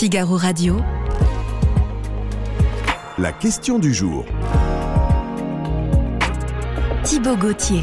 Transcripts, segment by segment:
Figaro Radio. La question du jour. Thibaut Gauthier.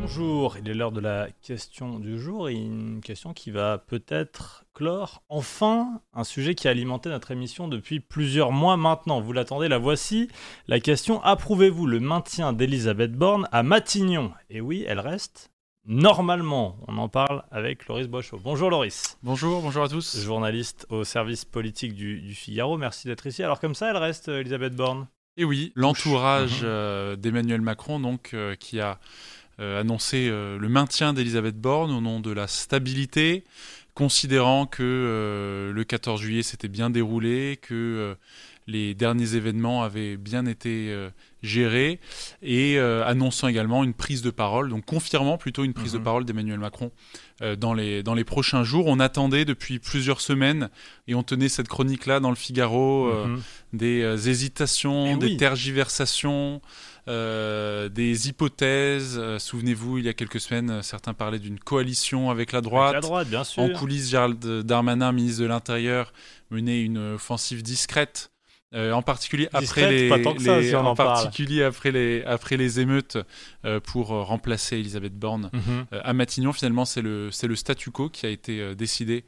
Bonjour, il est l'heure de la question du jour et une question qui va peut-être clore enfin un sujet qui a alimenté notre émission depuis plusieurs mois maintenant. Vous l'attendez, la voici. La question approuvez-vous le maintien d'Elisabeth Borne à Matignon? Et oui, elle reste normalement. On en parle avec Loris Bochot. Bonjour Loris. Bonjour, bonjour à tous. Journaliste au service politique du, du Figaro, merci d'être ici. Alors comme ça, elle reste, euh, Elisabeth Borne Et oui, l'entourage Mhm. euh, d'Emmanuel Macron, donc, euh, qui a euh, annoncé le maintien d'Elisabeth Borne au nom de la stabilité, considérant que le 14 juillet s'était bien déroulé, que les derniers événements avaient bien été euh, gérés, et euh, annonçant également une prise de parole, donc confirmant plutôt une prise Mhm. de parole d'Emmanuel Macron euh, dans, les, dans les prochains jours. On attendait depuis plusieurs semaines, et on tenait cette chronique-là dans le Figaro. euh, Mhm. des hésitations, Eh des oui. tergiversations, euh, des hypothèses. Euh, Souvenez-vous, il y a quelques semaines, euh, certains parlaient d'une coalition avec la droite. Avec la droite, bien sûr. En coulisses, Gérald Darmanin, ministre de l'Intérieur, menait une offensive discrète. Euh, en particulier après les, pas tant que ça, les- si on en en parle. particulier après les après les émeutes euh, pour euh, remplacer Elisabeth Borne Mhm. euh, à Matignon, finalement, c'est le, c'est le statu quo qui a été décidé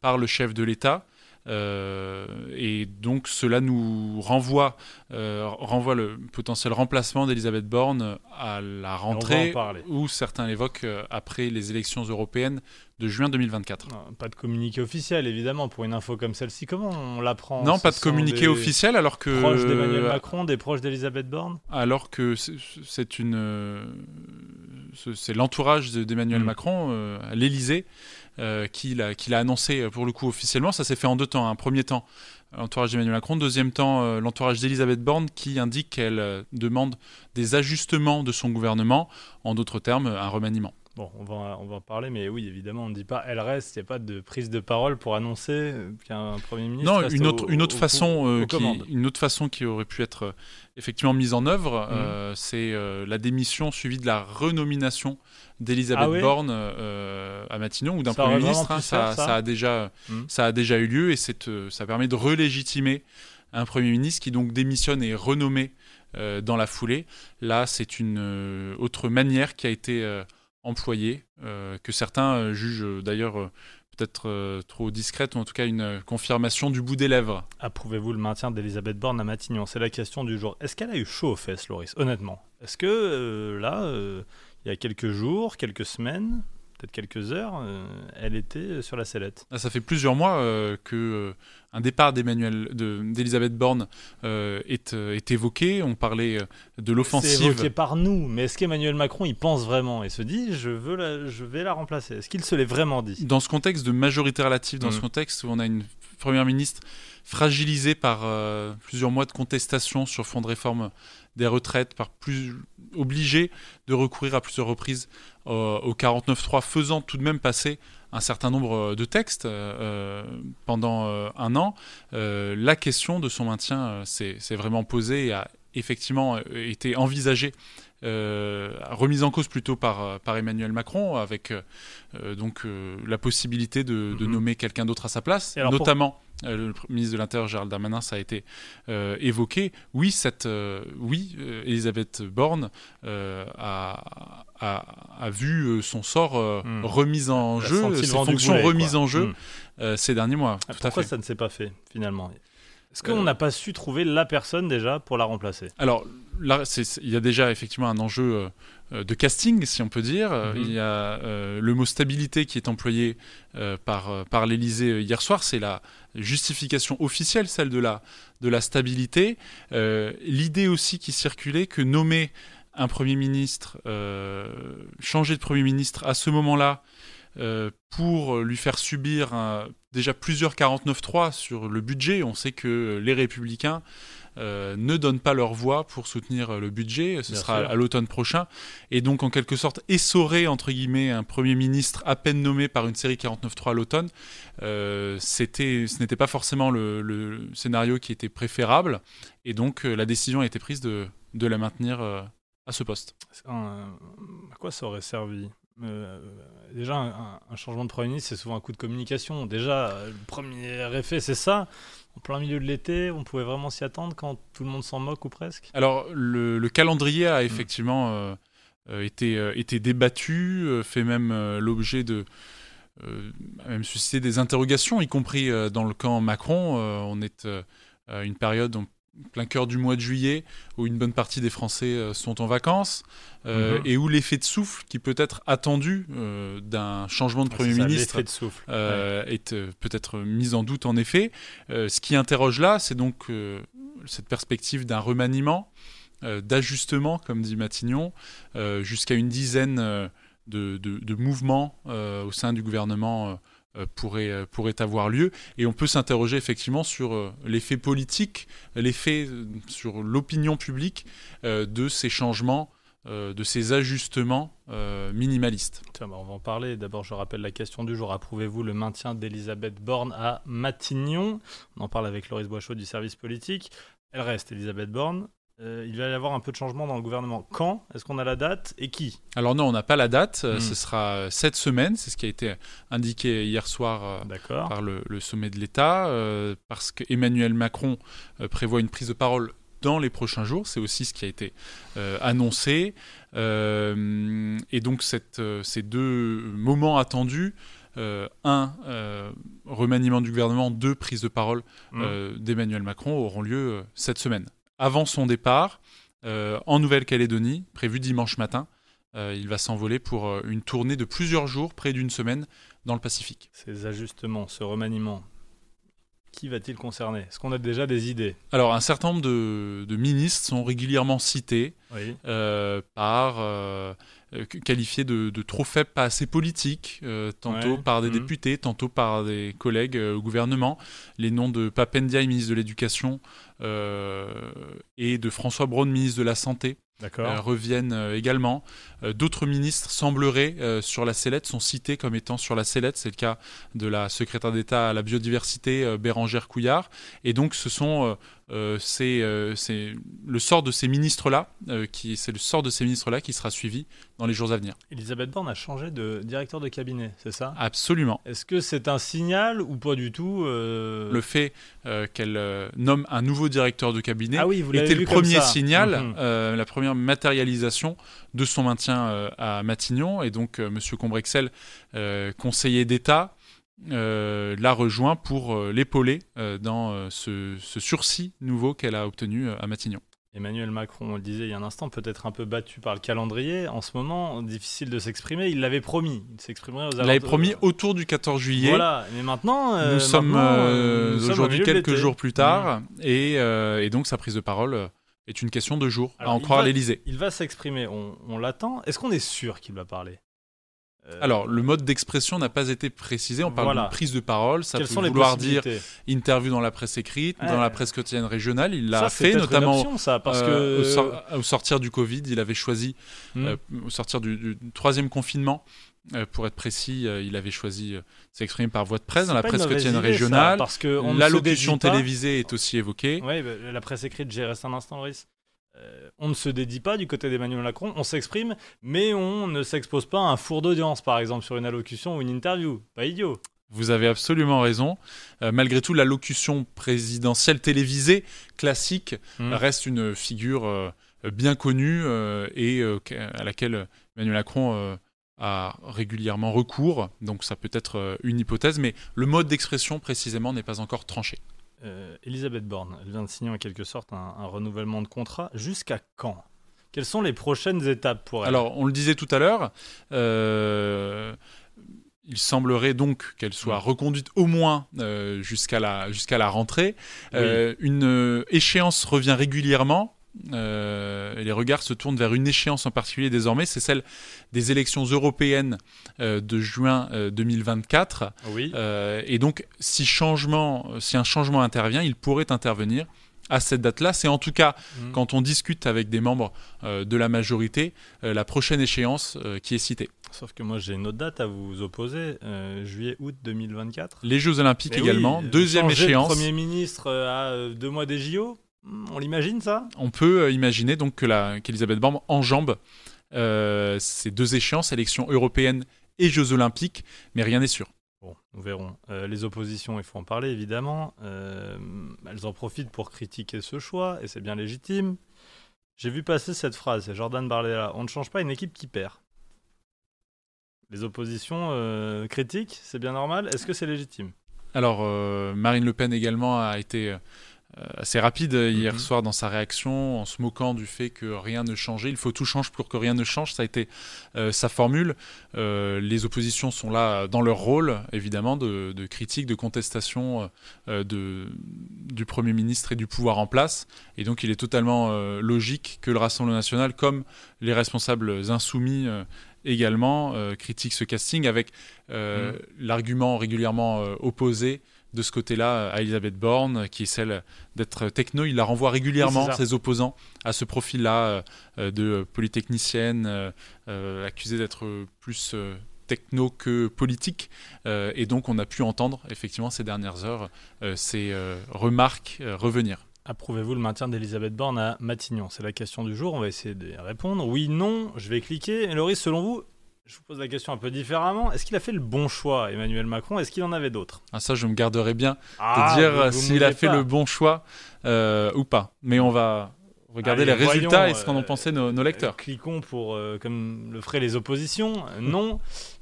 par le chef de l'État. Euh, et donc cela nous renvoie, euh, renvoie le potentiel remplacement d'Elisabeth Borne à la en rentrée, où certains l'évoquent euh, après les élections européennes de juin 2024. Non, Pas de communiqué officiel, évidemment, pour une info comme celle-ci. Comment on l'apprend non, pas de communiqué officiel, alors que Proches d'Emmanuel Macron, des proches d'Elisabeth Borne? Alors que c'est- une c'est l'entourage de- d'Emmanuel Mm. Macron euh, à l'Élysée euh, qui l'a qui l'a annoncé euh, pour le coup officiellement. Ça s'est fait en deux temps un premier temps l'entourage d'Emmanuel Macron. Deuxième temps l'entourage d'Elisabeth Borne qui indique qu'elle demande des ajustements de son gouvernement. En d'autres termes un remaniement Bon, on va, on va en parler, mais oui, évidemment, on ne dit pas elle reste, il n'y a pas de prise de parole pour annoncer qu'un Premier ministre. Non, une au- autre, une autre au- façon, euh, qui, une autre façon qui aurait pu être euh, effectivement mise en œuvre, Mhm. euh, c'est euh, la démission suivie de la renomination d'Elisabeth Ah Borne à Matignon ou d'un premier ministre. hein, ça, ça ça a déjà, Mhm. ça a déjà eu lieu et c'est, ça permet de relégitimer un premier ministre qui donc démissionne et est renommé dans la foulée. Là, c'est une autre manière qui a été employée, euh, que certains euh, jugent euh, d'ailleurs peut-être trop discrète, ou en tout cas une confirmation du bout des lèvres. Approuvez-vous le maintien d'Elisabeth Borne à Matignon? C'est la question du jour. Est-ce qu'elle a eu chaud aux fesses, Loris? Honnêtement. Est-ce que là, il y a quelques jours, quelques semaines, peut-être quelques heures, euh, elle était sur la sellette Ah, Ça fait plusieurs mois euh, que euh, un départ d'Emmanuel, de- d'Elisabeth Borne euh, est, est évoqué. On parlait de C'est l'offensive. évoqué par nous, mais est-ce qu'Emmanuel Macron y pense vraiment et se dit je, veux la- je vais la remplacer? Est-ce qu'il se l'est vraiment dit? Dans ce contexte de majorité relative, dans ce contexte où on a une première ministre fragilisée par euh, plusieurs mois de contestation sur fond de réforme des retraites, par plus obligée de recourir à plusieurs reprises euh, au 49.3, faisant tout de même passer un certain nombre euh, de textes euh, euh, pendant un an, la question de son maintien s'est vraiment posée et a effectivement été envisagée, remise en cause plutôt par, euh, par Emmanuel Macron, avec euh, euh, donc euh, la possibilité de, de Mhm. nommer quelqu'un d'autre à sa place, pour- notamment euh, le ministre de l'Intérieur Gérald Darmanin, ça a été euh, évoqué. Oui, cette, euh, oui, euh, Elisabeth Borne euh, a, a, a vu euh, son sort euh, Mhm. remis en jeu, ses fonctions remises en jeu Hmm. euh, ces derniers mois. Ah, Tout à Pourquoi fait. ça ne s'est pas fait finalement? Est-ce qu'on Euh, n'a pas su trouver la personne déjà pour la remplacer? Alors, là, il y a déjà effectivement un enjeu euh, euh, de casting, si on peut dire. Euh, Mhm. Il y a euh, le mot stabilité qui est employé euh, par, euh, par l'Élysée euh, hier soir. C'est la justification officielle, celle de la, de la stabilité. Euh, L'idée aussi qui circulait que nommer un Premier ministre, euh, changer de Premier ministre à ce moment-là, euh, pour lui faire subir un- déjà plusieurs 49-3 sur le budget. On sait que les républicains euh, ne donnent pas leur voix pour soutenir le budget. Ce Bien sera sûr. à l'automne prochain. Et donc, en quelque sorte, essorer, entre guillemets, un Premier ministre à peine nommé par une série 49-3 à l'automne, euh, c'était, ce n'était pas forcément le, le scénario qui était préférable. Et donc, euh, la décision a été prise de, de la maintenir à ce poste. À quoi ça aurait servi? Euh, déjà, un, un changement de Premier ministre, c'est souvent un coup de communication. Déjà, euh, le premier effet, c'est ça. En plein milieu de l'été, on pouvait vraiment s'y attendre quand tout le monde s'en moque ou presque Alors, le, le calendrier a effectivement euh, euh, été, euh, été débattu, euh, fait même euh, l'objet de. euh, a même suscité des interrogations, y compris euh, dans le camp Macron. Euh, on est euh, à une période en plein cœur du mois de juillet où une bonne partie des Français euh, sont en vacances euh, Mhm. et où l'effet de souffle qui peut être attendu euh, d'un changement de Ouais, Premier ça, ministre l'effet de souffle. euh, est peut-être mis en doute en effet. Ce qui interroge là, c'est donc cette perspective d'un remaniement, d'ajustement, comme dit Matignon, jusqu'à une dizaine de, de- de mouvements au sein du gouvernement. Euh, euh, pourrait, avoir lieu et on peut s'interroger effectivement sur euh, l'effet politique, l'effet sur l'opinion publique de ces changements, de ces ajustements minimalistes. Tiens, bah, on va en parler. D'abord, je rappelle la question du jour. Approuvez-vous le maintien d'Elisabeth Borne à Matignon? On en parle avec Loris Boischaud du service politique. Elle reste, Elisabeth Borne. Euh, il va y avoir un peu de changement dans le gouvernement. Quand Est-ce qu'on a la date Et qui? Alors non, on n'a pas la date, euh, Hmm. ce sera euh, cette semaine, c'est ce qui a été indiqué hier soir euh, par le, le sommet de l'État, euh, parce qu'Emmanuel Macron euh, prévoit une prise de parole dans les prochains jours, c'est aussi ce qui a été annoncé. Et donc cette, ces deux moments attendus, euh, un, euh, remaniement du gouvernement, deux, prise de parole Mm. euh, d'Emmanuel Macron auront lieu cette semaine. Avant son départ, euh, en Nouvelle-Calédonie, prévu dimanche matin, euh, il va s'envoler pour euh, une tournée de plusieurs jours, près d'une semaine, dans le Pacifique. Ces ajustements, ce remaniement, qui va-t-il concerner? Est-ce qu'on a déjà des idées? Alors, un certain nombre de, de ministres sont régulièrement cités Oui. euh, par euh, euh, qualifiés de, de trop faibles, pas assez politiques, euh, tantôt Ouais. par des Mhm. députés, tantôt par des collègues au gouvernement. Les noms de Papendiaï, ministre de l'Éducation, et de François Braun, ministre de la Santé. Euh, reviennent euh, également. Euh, D'autres ministres sembleraient sur la sellette, sont cités comme étant sur la sellette. C'est le cas de la secrétaire d'État à la biodiversité, Bérangère Couillard. Et donc, ce sont c'est euh, c'est le sort de ces ministres-là, euh, qui c'est le sort de ces ministres-là qui sera suivi dans les jours à venir. Elisabeth Borne a changé de directeur de cabinet, c'est ça? Absolument. Est-ce que c'est un signal ou pas du tout euh, Le fait euh, qu'elle euh, nomme un nouveau directeur de cabinet Ah oui, vous l'avez était le premier signal, Mhm. euh, la première matérialisation de son maintien euh, à Matignon. Et donc, euh, Monsieur Combrexel, euh, conseiller d'État, euh, l'a rejoint pour euh, l'épauler euh, dans ce, ce sursis nouveau qu'elle a obtenu à Matignon. Emmanuel Macron, on le disait il y a un instant, peut-être un peu battu par le calendrier. En ce moment, difficile de s'exprimer. Il l'avait promis. Il s'exprimerait aux Il l'avait promis autour du 14 juillet. Voilà, mais maintenant. Nous sommes aujourd'hui quelques jours plus tard, et, et donc sa prise de parole est une question de jours, Alors, à en croire l'Élysée. Il va s'exprimer, on, on l'attend. Est-ce qu'on est sûr qu'il va parler? Alors, le mode d'expression n'a pas été précisé. On parle Voilà. d'une prise de parole. Ça quelles peut vouloir dire interview dans la presse écrite, Ouais. dans la presse quotidienne régionale. Il l'a fait, notamment option, ça, parce euh, que au, sor- au sortir du Covid. Il avait choisi, Hmm. euh, au sortir du, du troisième confinement, euh, pour être précis, euh, il avait choisi euh, s'exprimer par voie de presse, dans la presse quotidienne idée, ça, régionale. parce que L'allocution télévisée est aussi évoquée. Oui, bah, la presse écrite, j'y reste un instant, Loris. Euh, on ne se dédie pas du côté d'Emmanuel Macron, on s'exprime, mais on ne s'expose pas à un four d'audience, par exemple, sur une allocution ou une interview. Pas idiot. Vous avez absolument raison. Euh, malgré tout, l'allocution présidentielle télévisée classique Hmm. reste une figure euh, bien connue euh, et à laquelle Emmanuel Macron a régulièrement recours. Donc ça peut être une hypothèse, mais le mode d'expression précisément n'est pas encore tranché. Euh, Elisabeth Borne, elle vient de signer en quelque sorte un, un renouvellement de contrat. Jusqu'à quand? Quelles sont les prochaines étapes pour elle? Alors, on le disait tout à l'heure, euh, il semblerait donc qu'elle soit Mm. reconduite au moins euh, jusqu'à la, jusqu'à la rentrée. Une échéance revient régulièrement. Euh, et les regards se tournent vers une échéance en particulier désormais, c'est celle des élections européennes euh, de juin euh, 2024. Oui. Euh, et donc, si, changement, si un changement intervient, il pourrait intervenir à cette date-là. C'est en tout cas Mm. quand on discute avec des membres euh, de la majorité, euh, la prochaine échéance euh, qui est citée. Sauf que moi j'ai une autre date à vous opposer, juillet-août 2024. Les Jeux Olympiques également, oui, deuxième échéance. Premier ministre à deux mois des JO, on l'imagine ça? On peut euh, imaginer donc que la- qu'Elisabeth Borne enjambe euh, ces deux échéances, élections européennes et Jeux Olympiques, mais rien n'est sûr. Bon, nous verrons. Euh, les oppositions, il faut en parler évidemment. Euh, elles en profitent pour critiquer ce choix, et c'est bien légitime. J'ai vu passer cette phrase, c'est Jordan Bardella. On ne change pas une équipe qui perd. Les oppositions euh, critiquent, c'est bien normal? Est-ce que c'est légitime? Alors, Marine Le Pen également a été euh, assez rapide hier Mhm. soir dans sa réaction, en se moquant du fait que rien ne changeait. Il faut tout change pour que rien ne change. Ça a été euh, sa formule. Euh, les oppositions sont là dans leur rôle, évidemment, de, de critique, de contestation euh, de, du Premier ministre et du pouvoir en place. Et donc, il est totalement euh, logique que le Rassemblement national, comme les responsables insoumis, euh, également euh, critiquent ce casting avec euh, Mhm. l'argument régulièrement euh, opposé de ce côté-là à Elisabeth Borne, qui est celle d'être techno. Il la renvoie régulièrement, Oui, ses opposants, à ce profil-là euh, euh, de polytechnicienne, euh, accusée d'être plus techno que politique. Et donc, on a pu entendre, effectivement, ces dernières heures, ces remarques revenir. Approuvez-vous le maintien d'Elisabeth Borne à Matignon? C'est la question du jour. On va essayer de répondre. Oui, non. Je vais cliquer. Et selon vous, je vous pose la question un peu différemment. Est-ce qu'il a fait le bon choix, Emmanuel Macron? Est-ce qu'il en avait d'autres? Ah, ça, je me garderai bien de Ah, dire s'il a fait pas. le bon choix euh, ou pas. Mais on va regarder Allez, les résultats et ce qu'en ont euh, pensé nos, nos lecteurs. Cliquons pour, euh, comme le feraient les oppositions. Non.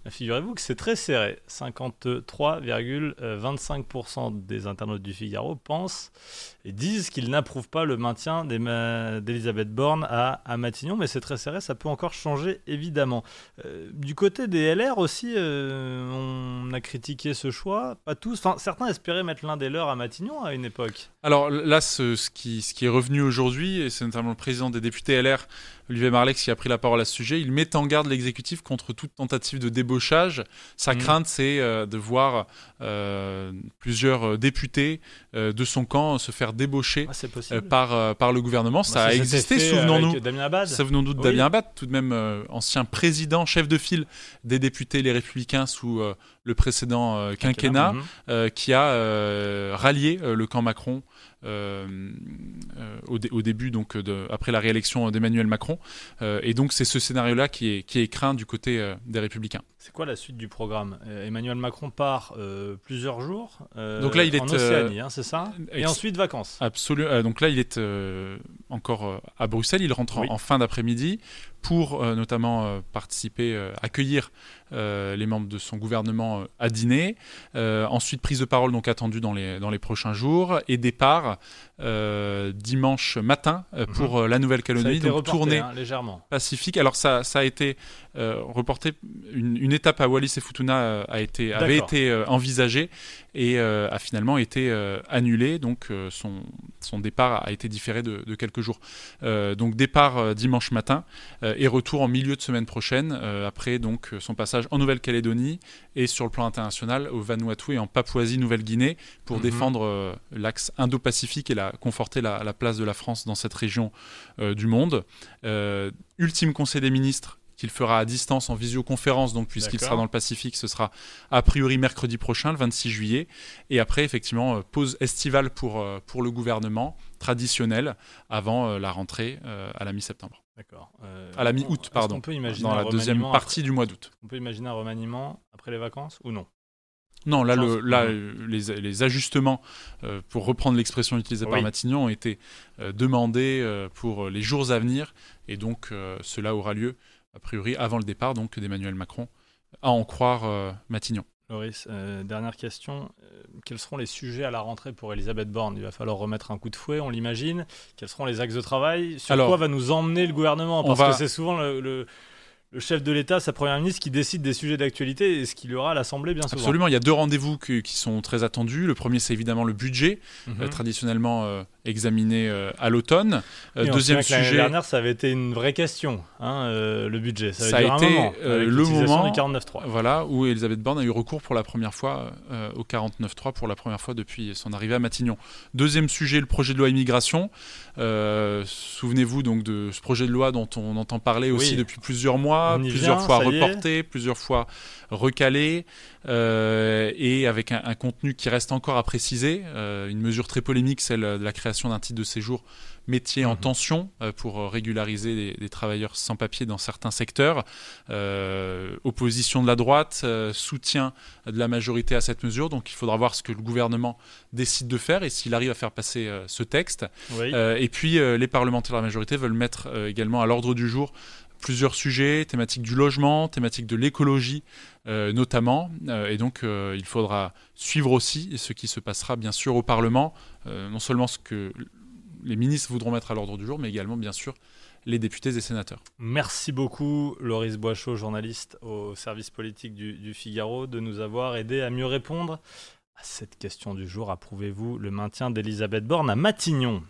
Figurez-vous que c'est très serré. 53,25% des internautes du Figaro pensent et disent qu'ils n'approuvent pas le maintien d'Elisabeth Borne à, Matignon, mais c'est très serré, ça peut encore changer évidemment. Euh, du côté des LR aussi, euh, on a critiqué ce choix, pas tous. Enfin, certains espéraient mettre l'un des leurs à Matignon à une époque. Alors là, ce, ce qui, ce qui est revenu aujourd'hui, et c'est notamment le président des députés LR, Olivier Marlex, qui a pris la parole à ce sujet, il met en garde l'exécutif contre toute tentative de débauchage. Sa Mhm. crainte, c'est euh, de voir euh, plusieurs euh, députés euh, de son camp se faire débaucher Ah, par, par le gouvernement. Ça a existé, souvenons-nous. Souvenons-nous de Oui. Damien Abad, tout de même ancien président, chef de file des députés Les Républicains sous le précédent euh, quinquennat Mhm. euh, qui a euh, rallié euh, le camp Macron euh, euh, au, dé- au début, donc de, après la réélection d'Emmanuel Macron. Euh, et donc c'est ce scénario-là qui est, qui est craint du côté des Républicains. C'est quoi la suite du programme? Euh, Emmanuel Macron part euh, plusieurs jours euh, Donc là, il est, en Océanie, hein, c'est ça? Et ensuite vacances. Absolument. Donc là, il est encore à Bruxelles. Il rentre en, Oui. en fin d'après-midi pour notamment participer, accueillir les membres de son gouvernement à dîner. Ensuite, prise de parole donc attendue dans les, dans les prochains jours et départ euh, dimanche matin euh, Mhm. pour euh, la Nouvelle-Calédonie. Donc reporté tournée hein, légèrement. Pacifique. Alors ça, ça a été reporté. Une, une étape à Wallis et Futuna a été, avait été envisagée et euh, a finalement été euh, annulée. Donc euh, son, son départ a été différé de, de quelques jours. Donc départ dimanche matin et retour en milieu de semaine prochaine après donc son passage en Nouvelle-Calédonie et sur le plan international au Vanuatu et en Papouasie-Nouvelle-Guinée pour Mhm. défendre l'axe Indo-Pacifique et la, conforter la, la place de la France dans cette région du monde. Ultime conseil des ministres qu'il fera à distance en visioconférence, donc puisqu'il sera dans le Pacifique, ce sera a priori mercredi prochain, le 26 juillet. Et après, effectivement, euh, pause estivale pour, euh, pour le gouvernement, traditionnelle, avant euh, la rentrée à la mi-septembre. D'accord. Euh, À la mi-août, pardon. qu'on peut imaginer Dans la deuxième partie du mois d'août. On peut imaginer un remaniement après les vacances ou non? Non, là, le, Chance. là les, les ajustements, euh, pour reprendre l'expression utilisée par Oui. Matignon, ont été euh, demandés euh, pour les jours à venir. Et donc, cela aura lieu, a priori, avant le départ donc d'Emmanuel Macron, à en croire euh, Matignon. Loris, euh, dernière question. Euh, quels seront les sujets à la rentrée pour Elisabeth Borne? Il va falloir remettre un coup de fouet, on l'imagine. Quels seront les axes de travail? Sur Alors, quoi va nous emmener le gouvernement? Parce va- que c'est souvent le, le- le chef de l'État, sa première ministre, qui décide des sujets d'actualité et ce qu'il y aura à l'Assemblée bien souvent. Absolument, il y a deux rendez-vous qui sont très attendus. Le premier, c'est évidemment le budget, Mhm. euh, traditionnellement examiné euh, à l'automne. Euh, deuxième que L'année sujet, dernière, ça avait été une vraie question, hein, euh, le budget. Ça, a été, moment, le moment- du 49.3. Voilà, où Elisabeth Borne a eu recours pour la première fois au 49.3 pour la première fois depuis son arrivée à Matignon. Deuxième sujet, le projet de loi immigration. Souvenez-vous donc de ce projet de loi dont on entend parler aussi Oui. depuis plusieurs mois, plusieurs vient, fois reporté, plusieurs fois recalé, euh, et avec un, un contenu qui reste encore à préciser. Euh, une mesure très polémique, celle de la création création d'un titre de séjour métier en Mhm. tension euh, pour euh, régulariser des, des travailleurs sans papier dans certains secteurs. Euh, opposition de la droite, euh, soutien de la majorité à cette mesure. Donc il faudra voir ce que le gouvernement décide de faire et s'il arrive à faire passer euh, ce texte. Oui. Et puis les parlementaires de la majorité veulent mettre également à l'ordre du jour plusieurs sujets, thématiques du logement, thématiques de l'écologie euh, notamment. Euh, et donc euh, il faudra suivre aussi ce qui se passera bien sûr au Parlement, non seulement ce que les ministres voudront mettre à l'ordre du jour, mais également bien sûr les députés et sénateurs. Merci beaucoup, Loris Boichot, journaliste au service politique du, du Figaro, de nous avoir aidé à mieux répondre à cette question du jour. Approuvez-vous le maintien d'Elisabeth Borne à Matignon?